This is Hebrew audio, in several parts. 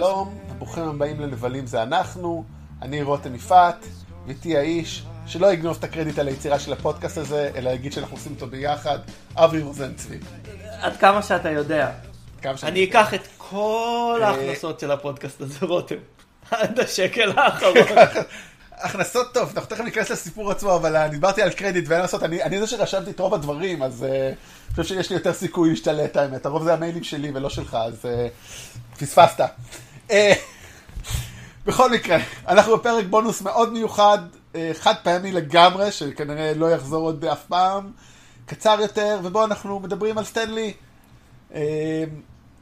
שלום, ברוכים הבאים לנבלים זה אנחנו, אני רותם יפעת, ואיתי האיש שלא יגנוב את הקרדיט על היצירה של הפודקאסט הזה, אלא יגיד שאנחנו עושים אותו ביחד, אבי רוזן צבי. עד כמה שאתה יודע. כמה שאני- אני אקח את כל אה, ההכנסות של הפודקאסט הזה, רותם. עד השקל האחרון. הכנסות טוב, אנחנו תכף ניכנס לסיפור עצמו, אבל אני דיברתי על קרדיט ואין לעשות, אני, אני זה שרשמתי את רוב הדברים, אז uh, אני חושב שיש לי יותר סיכוי להשתלט האמת, הרוב זה המיילים שלי ולא שלך, אז uh, פספסת. Uh, בכל מקרה, אנחנו בפרק בונוס מאוד מיוחד, uh, חד פעמי לגמרי, שכנראה לא יחזור עוד אף פעם, קצר יותר, ובו אנחנו מדברים על סטנלי. Uh,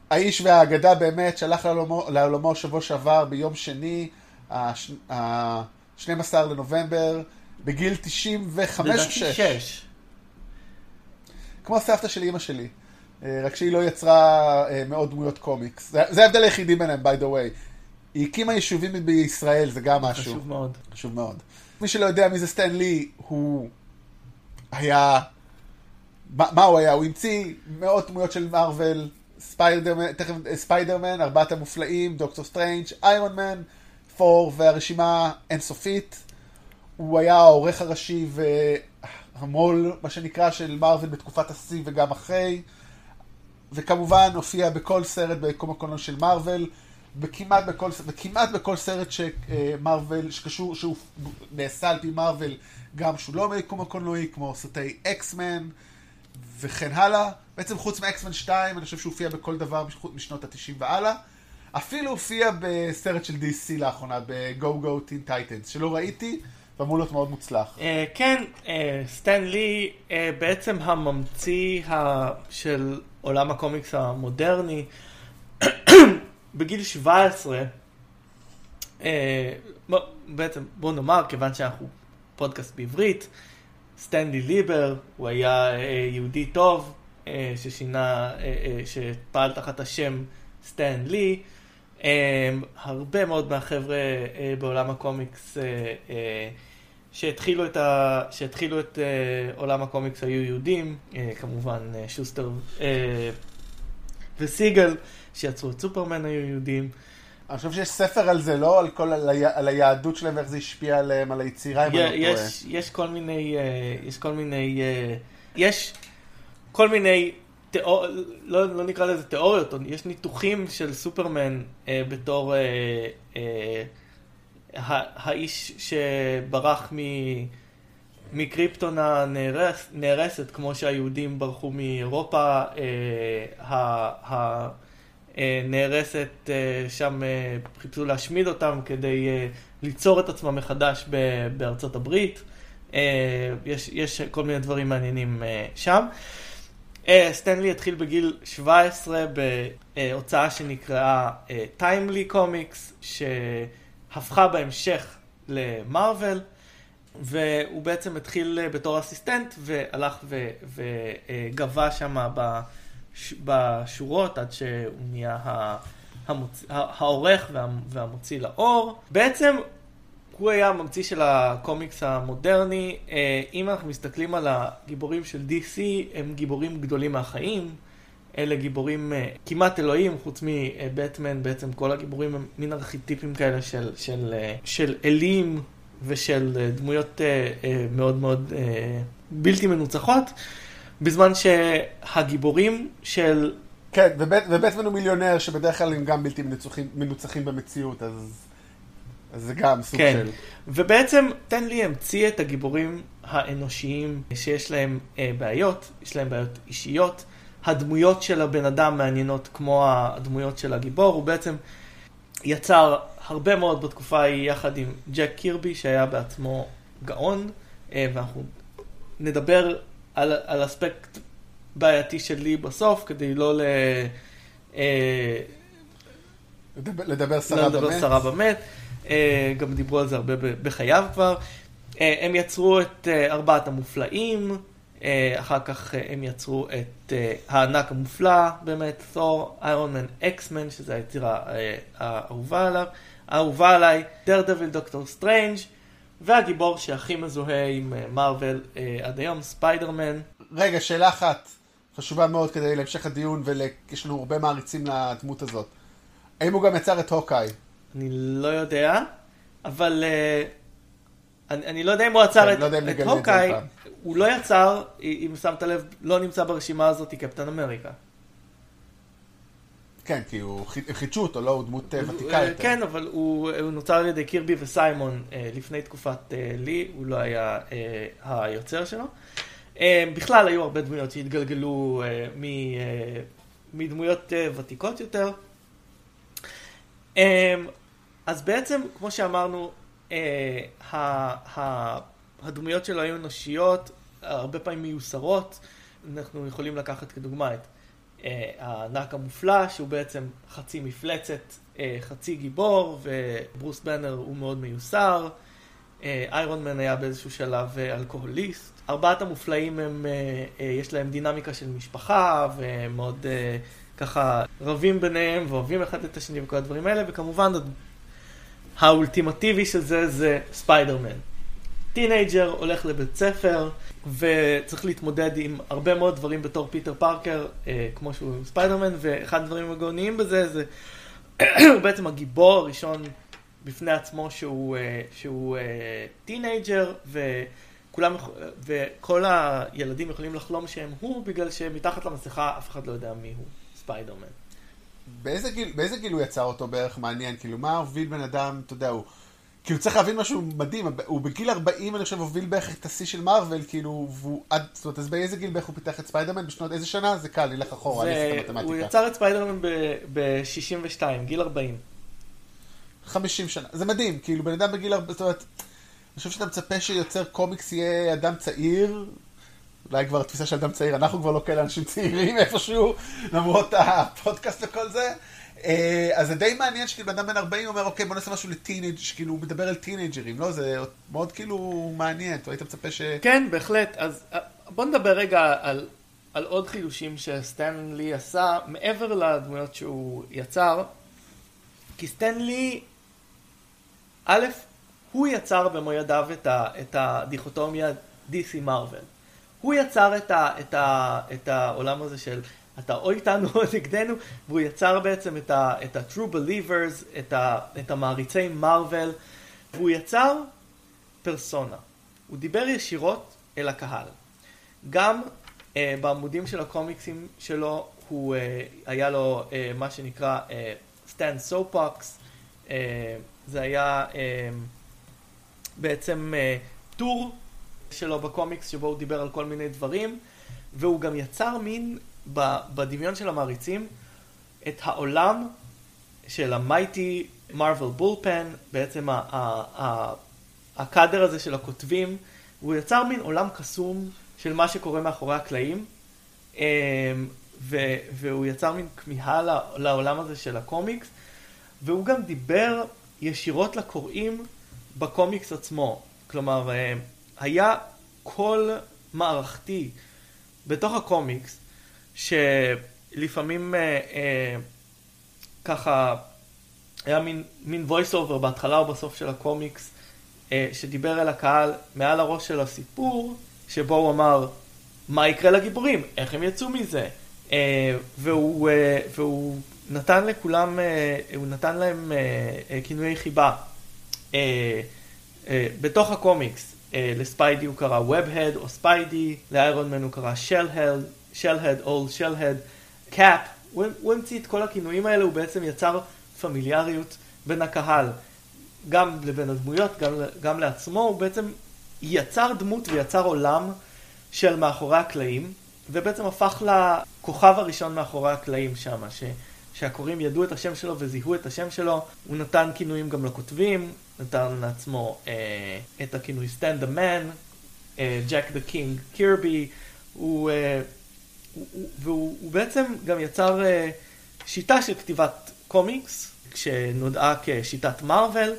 האיש והאגדה באמת שהלך לעולמו, לעולמו שבוע שעבר ביום שני, ה-12 לנובמבר, בגיל 95 או לדעתי 6. שש. כמו סבתא של אימא שלי. אה, רק שהיא לא יצרה אה, מאוד דמויות קומיקס. זה זה ההבדל היחידי ביניהם, by the way. היא הקימה יישובים בישראל, זה גם משהו. חשוב מאוד. חשוב מאוד. מי שלא יודע מי זה סטן לי, הוא היה... מה, מה הוא היה? הוא המציא מאות דמויות של מארוול, ספיידרמן, תכף ספיידרמן, ארבעת המופלאים, דוקטור סטרנג', איירון מן, ת'ור, והרשימה אינסופית. הוא היה העורך הראשי והמו"ל, מה שנקרא, של מארוול בתקופת השיא וגם אחרי. וכמובן הופיע בכל סרט בקום הקולנוע של מארוול, וכמעט בכל, וכמעט בכל סרט שמארוול, שקשור, שהוא נעשה על פי מארוול, גם שהוא לא מיקום הקולנועי, כמו סרטי אקסמן וכן הלאה. בעצם חוץ מאקסמן 2, אני חושב שהוא הופיע בכל דבר מש- משנות ה-90 והלאה. אפילו הופיע בסרט של DC לאחרונה, ב-Go Go Teen Titans, שלא ראיתי, ואמור להיות מאוד מוצלח. אה, כן, אה, סטן לי אה, בעצם הממציא של עולם הקומיקס המודרני. בגיל 17, אה, בוא, בעצם בוא נאמר, כיוון שאנחנו פודקאסט בעברית, סטנלי ליבר, הוא היה אה, יהודי טוב, אה, ששינה, אה, אה, שפעל תחת השם סטן לי. אה, הרבה מאוד מהחבר'ה אה, בעולם הקומיקס אה, אה, שהתחילו את, ה... שהתחילו את אה, עולם הקומיקס היו יהודים, אה, כמובן אה, שוסטר אה, וסיגל, שיצרו את סופרמן היו יהודים. אני חושב שיש ספר על זה, לא? על כל, על, ה... על היהדות שלהם ואיך זה השפיע עליהם, על היצירה, אם אני לא טועה. יש, יש כל מיני, אה, יש כל מיני, אה, יש כל מיני, תיאור, לא, לא נקרא לזה תיאוריות, יש ניתוחים של סופרמן אה, בתור אה, אה, האיש שברח מ... מקריפטון הנהרס, נהרסת, כמו שהיהודים ברחו מאירופה, אה, הנהרסת, אה, שם אה, חיפשו להשמיד אותם כדי אה, ליצור את עצמם מחדש ב- בארצות הברית. אה, יש, יש כל מיני דברים מעניינים אה, שם. אה, סטנלי התחיל בגיל 17 בהוצאה שנקראה אה, טיימלי קומיקס, שהפכה בהמשך למרוויל. והוא בעצם התחיל אה, בתור אסיסטנט והלך וגבה שם בש- בשורות עד שהוא נהיה העורך וה- והמוציא לאור. בעצם הוא היה הממציא של הקומיקס המודרני. אה, אם אנחנו מסתכלים על הגיבורים של DC, הם גיבורים גדולים מהחיים. אלה גיבורים אה, כמעט אלוהים, חוץ מבטמן, בעצם כל הגיבורים הם מין ארכיטיפים כאלה של, של, אה, של אלים ושל אה, דמויות מאוד מאוד בלתי מנוצחות, בזמן שהגיבורים של... כן, ובט, ובטמן הוא מיליונר שבדרך כלל הם גם בלתי מנוצחים, מנוצחים במציאות, אז, אז זה גם סוג כן. של... ובעצם תן לי המציא את הגיבורים האנושיים שיש להם אה, בעיות, יש להם בעיות אישיות. הדמויות של הבן אדם מעניינות כמו הדמויות של הגיבור, הוא בעצם יצר הרבה מאוד בתקופה ההיא יחד עם ג'ק קירבי שהיה בעצמו גאון, אה, ואנחנו נדבר על, על אספקט בעייתי שלי בסוף כדי לא ל... אה, לדבר, לדבר סרה לדבר באמת. סרה במת. אה, גם דיברו על זה הרבה בחייו כבר. הם יצרו את ארבעת המופלאים, אחר כך אה, הם יצרו את אה, הענק המופלא, באמת, ת'ור, איירון מן, אקס-מן, שזו היצירה אה, האהובה עליו, האהובה עליי, דרדוויל, דוקטור סטרנג', והגיבור שהכי מזוהה עם אה, מארוול אה, עד היום, ספיידרמן. רגע, שאלה אחת, חשובה מאוד כדי להמשך הדיון, ויש לנו הרבה מעריצים לדמות הזאת. האם הוא גם יצר את הוקאי? אני לא יודע, אבל אה, אני, אני לא יודע אם הוא עצר כן, את, לא את את הוקאי. הוא לא יצר, אם שמת לב, לא נמצא ברשימה הזאת קפטן אמריקה. כן, כי הוא חידשו אותו, לא? הוא דמות אה, ותיקה אה, יותר. כן, אבל הוא, הוא נוצר על ידי קירבי וסיימון אה, לפני תקופת אה, לי, הוא לא היה אה, היוצר שלו. אה, בכלל היו הרבה דמויות שהתגלגלו אה, מ, אה, מדמויות אה, ותיקות יותר. אה, אז בעצם, כמו שאמרנו, אה, ה- הדמויות שלו היו אנושיות, הרבה פעמים מיוסרות. אנחנו יכולים לקחת כדוגמה את אה, הנק המופלא, שהוא בעצם חצי מפלצת, אה, חצי גיבור, וברוס בנר הוא מאוד מיוסר. אה, איירון מן היה באיזשהו שלב אה, אלכוהוליסט. ארבעת המופלאים הם, אה, יש להם דינמיקה של משפחה, והם מאוד ככה רבים ביניהם ואוהבים אחד את השני וכל הדברים האלה, וכמובן האולטימטיבי של זה זה ספיידרמן. טינאייג'ר הולך לבית ספר וצריך להתמודד עם הרבה מאוד דברים בתור פיטר פארקר, אה, כמו שהוא ספיידרמן, ואחד הדברים הגאוניים בזה זה הוא בעצם הגיבור הראשון בפני עצמו שהוא, אה, שהוא אה, טינאייג'ר, וכולם, וכל הילדים יכולים לחלום שהם הוא, בגלל שמתחת למסכה אף אחד לא יודע מי הוא ספיידרמן. באיזה גיל, באיזה גיל הוא יצר אותו בערך מעניין? כאילו, מה הוביל בן אדם, אתה יודע, הוא... כאילו, צריך להבין משהו מדהים, הוא בגיל 40, אני חושב, הוביל בערך את השיא של מארוול, כאילו, והוא עד... זאת אומרת, אז באיזה גיל בערך הוא פיתח את ספיידרמן? בשנות איזה שנה? זה קל, נלך אחורה, אני אעשה את המתמטיקה. יצר את ספיידרמן ב-62, גיל 40. 50 שנה. זה מדהים, כאילו, בן אדם בגיל 40, זאת אומרת, אני חושב שאתה מצפה שיוצר קומיקס יהיה אדם צעיר, אולי כבר התפיסה של אדם צעיר, אנחנו כבר לא כאלה אנשים צעירים איפשהו, למרות הפודקאסט וכל זה. אה, אז זה די מעניין שכאילו בן אדם בן 40 אומר, אוקיי, בוא נעשה משהו לטינג', שכאילו הוא מדבר על טינג'רים, לא? זה מאוד כאילו מעניין, היית מצפה ש... כן, בהחלט. אז אה, בוא נדבר רגע על, על עוד חידושים שסטנלי עשה, מעבר לדמויות שהוא יצר. כי סטנלי, א', הוא יצר במו ידיו את, ה, את הדיכוטומיה DC מרוויל. הוא יצר את, ה, את, ה, את העולם הזה של אתה או איתנו או נגדנו, והוא יצר בעצם את, ה-true believers, את, ה, את המעריצי מרוויל, והוא יצר פרסונה. הוא דיבר ישירות אל הקהל. גם אה, בעמודים של הקומיקסים שלו, הוא, אה, היה לו אה, מה שנקרא Stan's Soapbox. אה, זה היה אה, בעצם אה, טור שלו בקומיקס שבו הוא דיבר על כל מיני דברים, והוא גם יצר מין, בדמיון של המעריצים, את העולם של ה Mighty Marvel Bullpen, בעצם הקאדר הזה של הכותבים, והוא יצר מין עולם קסום של מה שקורה מאחורי הקלעים, אמ, והוא יצר מין כמיהה לעולם הזה של הקומיקס, והוא גם דיבר ישירות לקוראים בקומיקס עצמו. כלומר, אה, היה קול מערכתי בתוך הקומיקס, שלפעמים אה, אה, ככה היה מין, מין voice over בהתחלה או בסוף של הקומיקס, אה, שדיבר אל הקהל מעל הראש של הסיפור, שבו הוא אמר, מה יקרה לגיבורים? איך הם יצאו מזה? אה, והוא, אה, והוא נתן לכולם, אה, הוא נתן להם אה, אה, כינויי חיבה. אה, אה, בתוך הקומיקס, אה, לספיידי הוא קרא ובהד או ספיידי, לאיירון מן הוא קרא שלהד, שלהד, אול שלהד, קאפ. הוא המציא את כל הכינויים האלה, הוא בעצם יצר פמיליאריות בין הקהל, גם לבין הדמויות, גם, גם לעצמו, הוא בעצם יצר דמות ויצר עולם של מאחורי הקלעים, ובעצם הפך לכוכב הראשון מאחורי הקלעים שם, ש... שהקוראים ידעו את השם שלו וזיהו את השם שלו, הוא נתן כינויים גם לכותבים, נתן לעצמו אה, את הכינוי Stand the Man, Jack the King קירבי, הוא, אה, והוא הוא בעצם גם יצר אה, שיטה של כתיבת קומיקס, שנודעה כשיטת מארוול.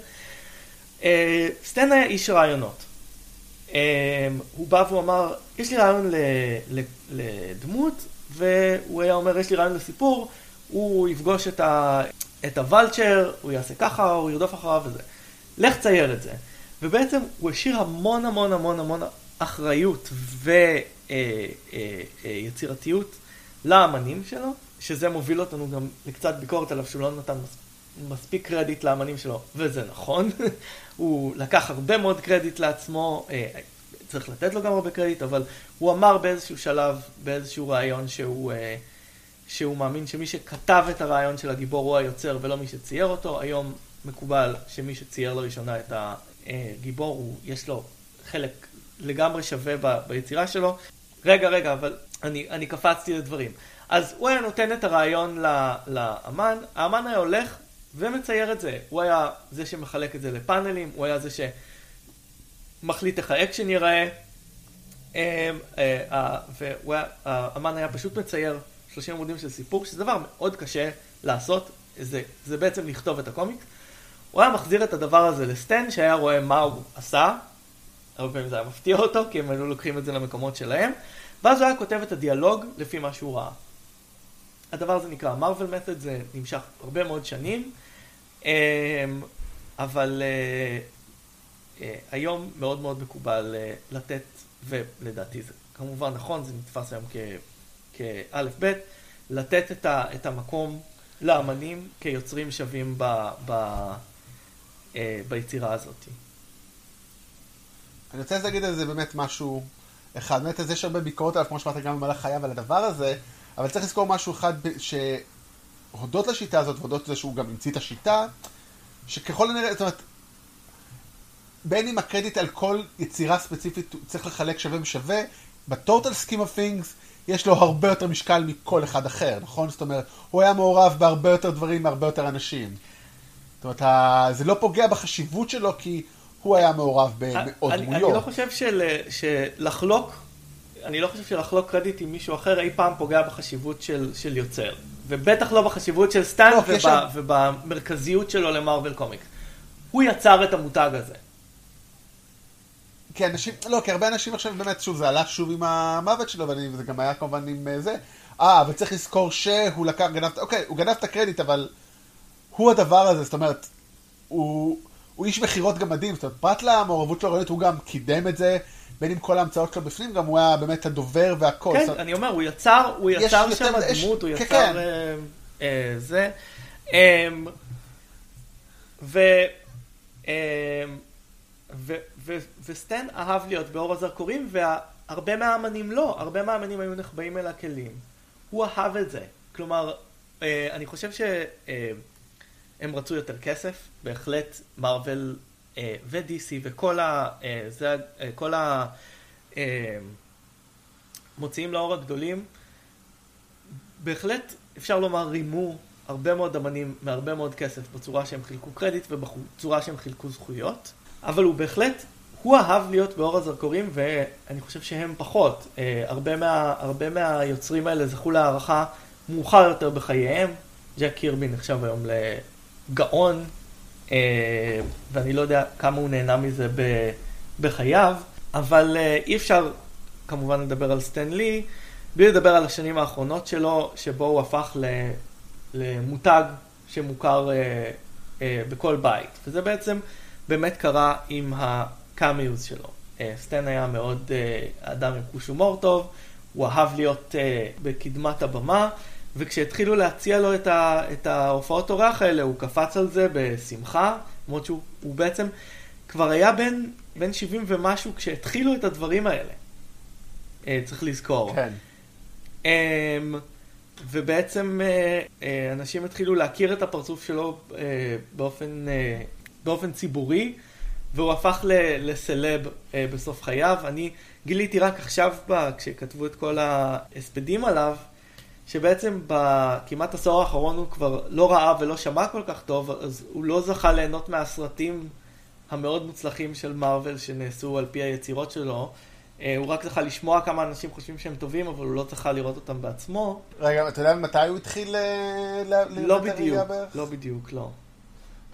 אה, סטן היה איש רעיונות. אה, הוא בא והוא אמר, יש לי רעיון ל, ל, לדמות, והוא היה אומר, יש לי רעיון לסיפור, הוא יפגוש את, ה, את הוולצ'ר, הוא יעשה ככה, הוא ירדוף אחריו וזה. לך צייר את זה. ובעצם הוא השאיר המון המון המון המון אחריות ויצירתיות לאמנים שלו, שזה מוביל אותנו גם לקצת ביקורת עליו שהוא לא נתן מספיק קרדיט לאמנים שלו, וזה נכון. הוא לקח הרבה מאוד קרדיט לעצמו, אה, צריך לתת לו גם הרבה קרדיט, אבל הוא אמר באיזשהו שלב, באיזשהו רעיון שהוא, אה, שהוא מאמין שמי שכתב את הרעיון של הגיבור הוא היוצר ולא מי שצייר אותו. היום מקובל שמי שצייר לראשונה את הגיבור, הוא, יש לו חלק לגמרי שווה ב, ביצירה שלו. רגע, רגע, אבל אני, אני קפצתי לדברים. אז הוא היה נותן את הרעיון לאמן, האמן היה הולך ומצייר את זה. הוא היה זה שמחלק את זה לפאנלים, הוא היה זה שמחליט איך האקשן ייראה, אמ, אה, והאמן היה פשוט מצייר 30 עמודים של סיפור, שזה דבר מאוד קשה לעשות, זה, זה בעצם לכתוב את הקומיקס. הוא היה מחזיר את הדבר הזה לסטן, שהיה רואה מה הוא עשה, הרבה פעמים זה היה מפתיע אותו, כי הם היו לוקחים את זה למקומות שלהם, ואז הוא היה כותב את הדיאלוג לפי מה שהוא ראה. הדבר הזה נקרא מרוויל מתוד, זה נמשך הרבה מאוד שנים, אמ, אבל אה, אה, היום מאוד מאוד מקובל אה, לתת, ולדעתי זה כמובן נכון, זה נתפס היום כאלף בית, לתת את, ה, את המקום לאמנים כיוצרים שווים ב, ב, ביצירה הזאת. אני רוצה להגיד על זה באמת משהו אחד, באמת יש הרבה ביקורת עליו, כמו שאמרת גם במהלך חייו על הדבר הזה, אבל צריך לזכור משהו אחד, שהודות לשיטה הזאת, והודות לזה שהוא גם המציא את השיטה, שככל הנראה, זאת אומרת, בין אם הקרדיט על כל יצירה ספציפית צריך לחלק שווה בשווה, ב total of things יש לו הרבה יותר משקל מכל אחד אחר, נכון? זאת אומרת, הוא היה מעורב בהרבה יותר דברים מהרבה יותר אנשים. זאת אומרת, זה לא פוגע בחשיבות שלו כי הוא היה מעורב במאות דמויות. אני לא חושב של, שלחלוק אני לא חושב שלחלוק קרדיט עם מישהו אחר אי פעם פוגע בחשיבות של, של יוצר. ובטח לא בחשיבות של סטן לי, וב, שם... ובמרכזיות שלו למארוול קומיקס. הוא יצר את המותג הזה. כי אנשים, לא, כי הרבה אנשים עכשיו באמת, שוב, זה עלה שוב עם המוות שלו, וזה גם היה כמובן עם אה, זה. אה, אבל צריך לזכור שהוא לקח, גנב, אוקיי, הוא גנב את הקרדיט, אבל הוא הדבר הזה, זאת אומרת, הוא, הוא איש מכירות גם מדהים, זאת אומרת, פרט למעורבות שלו, הוא גם קידם את זה. בין אם כל ההמצאות שלו בפנים, גם הוא היה באמת הדובר והכל. כן, אני אומר, הוא יצר, הוא יצר שם דמות, הוא כן, יצר כן. אה, אה, זה. אמ, אמ, וסטן אהב להיות באור הזרקורים, והרבה מהאמנים לא, הרבה מהאמנים היו נחבאים אל הכלים. הוא אהב את זה. כלומר, אה, אני חושב שהם רצו יותר כסף, בהחלט מארוול אה, ו-DC וכל ה... אה, זה, אה, כל המוציאים לאור הגדולים, בהחלט אפשר לומר רימו הרבה מאוד אמנים מהרבה מאוד כסף בצורה שהם חילקו קרדיט ובצורה שהם חילקו זכויות, אבל הוא בהחלט, הוא אהב להיות באור הזרקורים ואני חושב שהם פחות. הרבה, מה, הרבה מהיוצרים האלה זכו להערכה מאוחר יותר בחייהם. ג'ק קירבי נחשב היום לגאון אה, ואני לא יודע כמה הוא נהנה מזה בחייו, אבל אה, אי אפשר כמובן לדבר על סטן לי, בלי לדבר על השנים האחרונות שלו, שבו הוא הפך למותג שמוכר אה, בכל בית. וזה בעצם באמת קרה עם הקאמיוז שלו. סטן היה מאוד אדם עם חוש הומור טוב, הוא אהב להיות בקדמת הבמה. וכשהתחילו להציע לו את, ה, את ההופעות אורח האלה, הוא קפץ על זה בשמחה, למרות שהוא בעצם כבר היה בן, בן 70 ומשהו כשהתחילו את הדברים האלה. אה, צריך לזכור. כן. אה, ובעצם אה, אה, אנשים התחילו להכיר את הפרצוף שלו באופן, באופן ציבורי, והוא הפך לסלב בסוף חייו. אני גיליתי רק עכשיו, בה, כשכתבו את כל ההספדים עליו, שבעצם בכמעט עשור האחרון הוא כבר לא ראה ולא שמע כל כך טוב, אז הוא לא זכה ליהנות מהסרטים המאוד מוצלחים של מארוול שנעשו על פי היצירות שלו. אה, הוא רק זכה לשמוע כמה אנשים חושבים שהם טובים, אבל הוא לא זכה לראות אותם בעצמו. רגע, אתה יודע מתי הוא התחיל אה, ל... לא בדיוק, לא בדיוק, לא.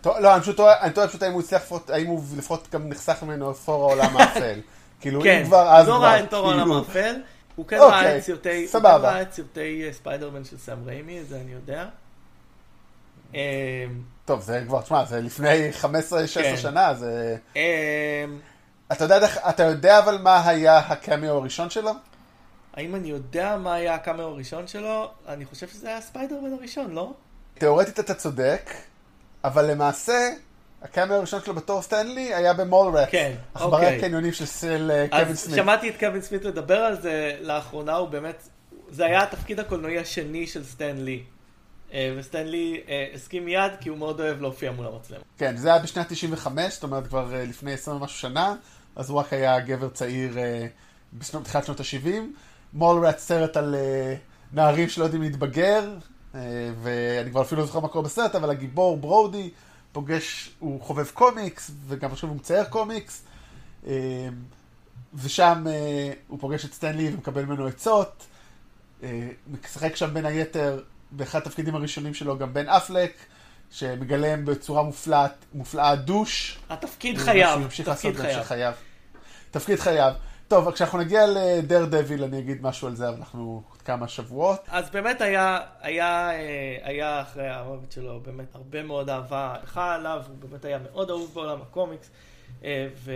לא, אני פשוט טועה, אני טועה פשוט האם הוא הצליח האם הוא לפחות גם נחסך ממנו ת'ור העולם האפל. כאילו, אם כבר, אז כבר, לא ראה את ת'ור העולם כאילו. האפל. הוא כן ראה אוקיי, את סרטי, הוא כן ראה את סרטי אה, ספיידרמן של סאם ריימי, זה אני יודע. אמ, טוב, זה כבר, תשמע, זה לפני 15-16 כן. שנה, זה... אמ, אתה יודע, אתה יודע אבל מה היה הקאמיו הראשון שלו? האם אני יודע מה היה הקאמיו הראשון שלו? אני חושב שזה היה ספיידרמן הראשון, לא? תאורטית אתה צודק, אבל למעשה, הקאמר הראשון שלו בתור סטנלי היה במולרט. כן, עכברי אוקיי. הקניונים של של אה, קווין אז סמית. שמעתי את קווין סמית לדבר על זה לאחרונה, הוא באמת, זה היה התפקיד הקולנועי השני של סטן לי. אה, וסטן לי אה, הסכים מיד כי הוא מאוד אוהב להופיע מול המצלמה. כן, זה היה בשנת 95, זאת אומרת כבר לפני 20 ומשהו שנה, אז הוא רק היה גבר צעיר בתחילת שנות ה-70. מולרט סרט על נערים שלא יודעים להתבגר, ואני כבר אפילו לא זוכר מה קורה בסרט, אבל הגיבור ברודי פוגש, הוא חובב קומיקס, וגם עכשיו הוא מצייר קומיקס, אה, ושם אה, הוא פוגש את סטנלי ומקבל ממנו עצות. אה, משחק שם בין היתר, באחד התפקידים הראשונים שלו, גם בן אפלק, שמגלם בצורה מופלאת, מופלאה דוש. התפקיד שהוא חייב, תפקיד חייב. חייו. תפקיד חייו. טוב, כשאנחנו נגיע לדר דביל אני אגיד משהו על זה, אבל אנחנו עוד כמה שבועות. אז באמת היה, היה, אה, היה אחרי המוות שלו באמת הרבה מאוד אהבה לך עליו, הוא באמת היה מאוד אהוב בעולם הקומיקס, אה, ו,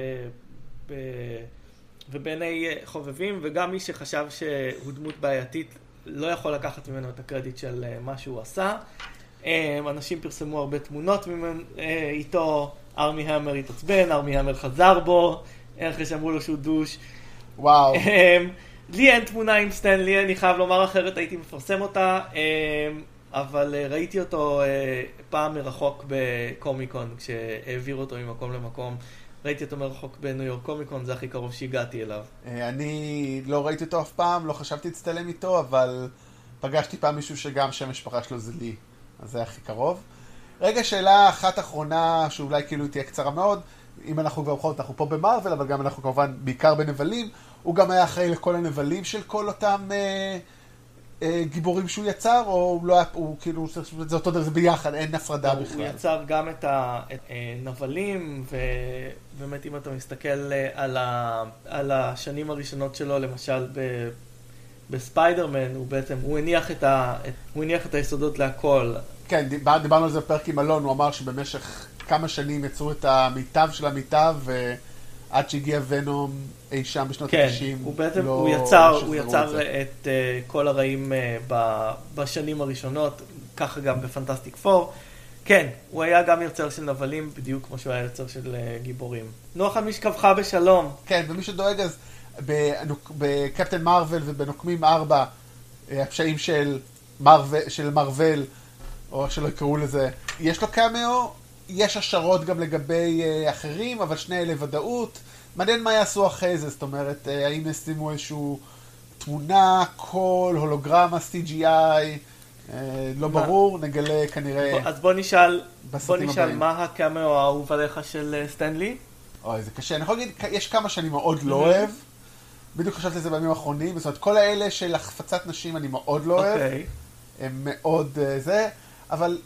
ובעיני אה, חובבים, וגם מי שחשב שהוא דמות בעייתית, לא יכול לקחת ממנו את הקרדיט של מה שהוא עשה. אנשים פרסמו הרבה תמונות ממנו, אה, איתו, ארמי המר התעצבן, ארמי המר חזר בו, אחרי שאמרו לו שהוא דוש. וואו. אמ, לי אין תמונה עם סטנלי, אני חייב לומר אחרת, הייתי מפרסם אותה, אמ, אבל אה, ראיתי אותו אה, פעם מרחוק בקומיקון, כשהעבירו אותו ממקום למקום. ראיתי אותו מרחוק בניו יורק קומיקון, זה הכי קרוב שהגעתי אליו. אה, אני לא ראיתי אותו אף פעם, לא חשבתי להצטלם איתו, אבל פגשתי פעם מישהו שגם שם המשפחה שלו זה לי, אז זה הכי קרוב. רגע, שאלה אחת אחרונה, שאולי כאילו תהיה קצרה מאוד, אם אנחנו כבר בכל זאת, אנחנו פה במרוויל, אבל גם אנחנו כמובן בעיקר בנבלים, הוא גם היה אחראי לכל הנבלים של כל אותם אה, אה, גיבורים שהוא יצר, או הוא לא היה, הוא כאילו, זה אותו דבר, זה ביחד, אין הפרדה הוא בכלל. יצר גם את הנבלים, ובאמת אם אתה מסתכל אה, על, ה, על השנים הראשונות שלו, למשל ב, בספיידרמן, הוא בעצם, הוא הניח את, ה, הוא הניח את היסודות להכל. כן, דיבר, דיברנו על זה בפרק עם אלון, הוא אמר שבמשך כמה שנים יצרו את המיטב של המיטב, ועד שהגיע ונום אי שם בשנות כן, ה-90. הוא בעצם, לא הוא יצר, הוא את יצר זה. את uh, כל הרעים uh, ב, בשנים הראשונות, ככה גם בפנטסטיק פור. כן, הוא היה גם יוצר של נבלים, בדיוק כמו שהוא היה יוצר של uh, גיבורים. נוח על משכבך בשלום. כן, ומי שדואג אז, בקפטן מרוויל ובנוקמים 4, אה, הפשעים של מרוול, של מרוול, או איך שלא יקראו לזה, יש לו קאמאו, יש השערות גם לגבי אה, אחרים, אבל שני אלה ודאות. מעניין מה יעשו אחרי זה, זאת אומרת, אה, האם ישימו איזשהו תמונה, קול, הולוגרמה, CGI, אה, לא מה? ברור, נגלה כנראה... אז בוא נשאל, בוא נשאל. מה הקאמאו האהוב עליך של סטנלי? אוי, זה קשה. אני יכול להגיד, יש כמה שאני מאוד לא Mhm. אוהב. בדיוק חשבתי על זה בימים האחרונים. זאת אומרת, כל האלה של החפצת נשים אני מאוד לא אוהב. אוקיי. הם מאוד זה. אבל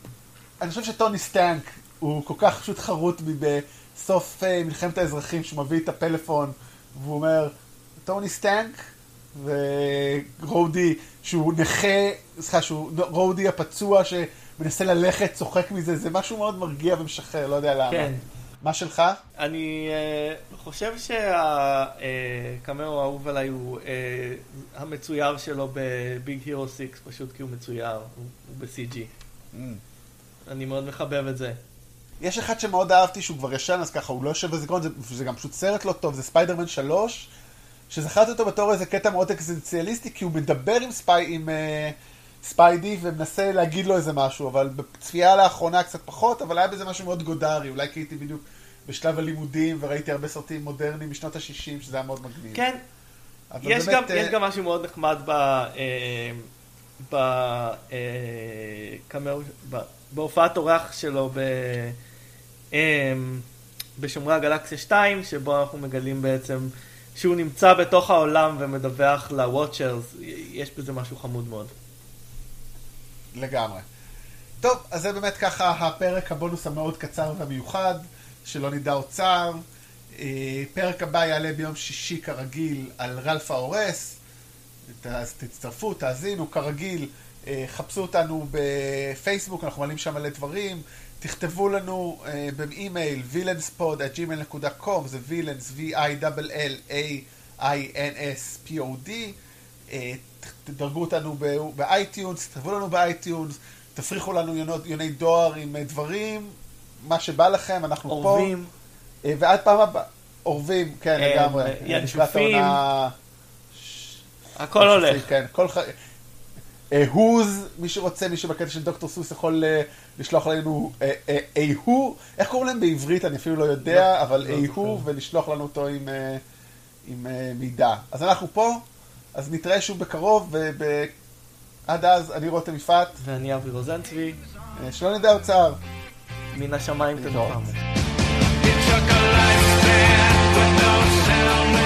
אני חושב שטוני סטנק הוא כל כך פשוט חרוט בי בסוף אה, מלחמת האזרחים, שהוא מביא את הפלאפון, והוא אומר, טוני סטנק, ורודי, שהוא נכה, סליחה, שהוא רודי הפצוע שמנסה ללכת, צוחק מזה, זה משהו מאוד מרגיע ומשחרר, לא יודע למה. כן. מה שלך? אני אה, חושב שהקאמאו האהוב עליי הוא אה, המצויר שלו בביג הירו 6, פשוט כי הוא מצויר, הוא, הוא ב-CG. אני מאוד מחבב את זה. יש אחד שמאוד אהבתי שהוא כבר ישן, אז ככה, הוא לא יושב בזיכרון, זה, זה גם פשוט סרט לא טוב, זה ספיידרמן 3, שזכרתי אותו בתור איזה קטע מאוד אקזיסטנציאליסטי, כי הוא מדבר עם, ספי, עם אה, ספיידי ומנסה להגיד לו איזה משהו, אבל בצפייה לאחרונה קצת פחות, אבל היה בזה משהו מאוד גודארי, אולי כי הייתי בדיוק בשלב הלימודים וראיתי הרבה סרטים מודרניים משנות ה-60, שזה היה מאוד מגניב. כן, יש, באמת, גם, אה, יש גם משהו מאוד נחמד ב... אה, ב... קאמאו- ב... בהופעת אורח שלו ב... אה, בשומרי הגלקסיה 2, שבו אנחנו מגלים בעצם שהוא נמצא בתוך העולם ומדווח לוואצ'רס, יש בזה משהו חמוד מאוד. לגמרי. טוב, אז זה באמת ככה הפרק הבונוס המאוד קצר והמיוחד, שלא נדע אוצר. אה, פרק הבא יעלה ביום שישי כרגיל על רלף ההורס. אז תצטרפו, תאזינו, כרגיל, אה, חפשו אותנו בפייסבוק, אנחנו מעלים שם מלא דברים. תכתבו לנו אה, באימייל villainspod@gmail.com, זה villains, v-i-l-l-a-i-n-s-p-o-d. אה, ת- תדרגו אותנו ב-iTunes, תכתבו לנו ב-iTunes, תפריחו לנו יונות, יוני דואר עם אה, דברים, מה שבא לכם, אנחנו פה. אורבים. אה, ועד פעם הבאה, אורבים, כן, אה, לגמרי. אה, ינשופים. הכל הולך. כן, כל ח... אה, הוז, מי שרוצה, מי שבקטע של דוקטור סוס יכול אה, לשלוח לנו אה, אה, איהו, איך קוראים להם בעברית? אני אפילו לא יודע, אבל לא איהו, זוכר. ולשלוח לנו אותו עם, אה, אה, מידע. אז אנחנו פה, אז נתראה שוב בקרוב, ועד אז אני רותם יפעת, ואני אבי רוזנצבי, אה, שלא נדע אוצר. מן השמיים. תנוחמו. It took a lifespan with no sound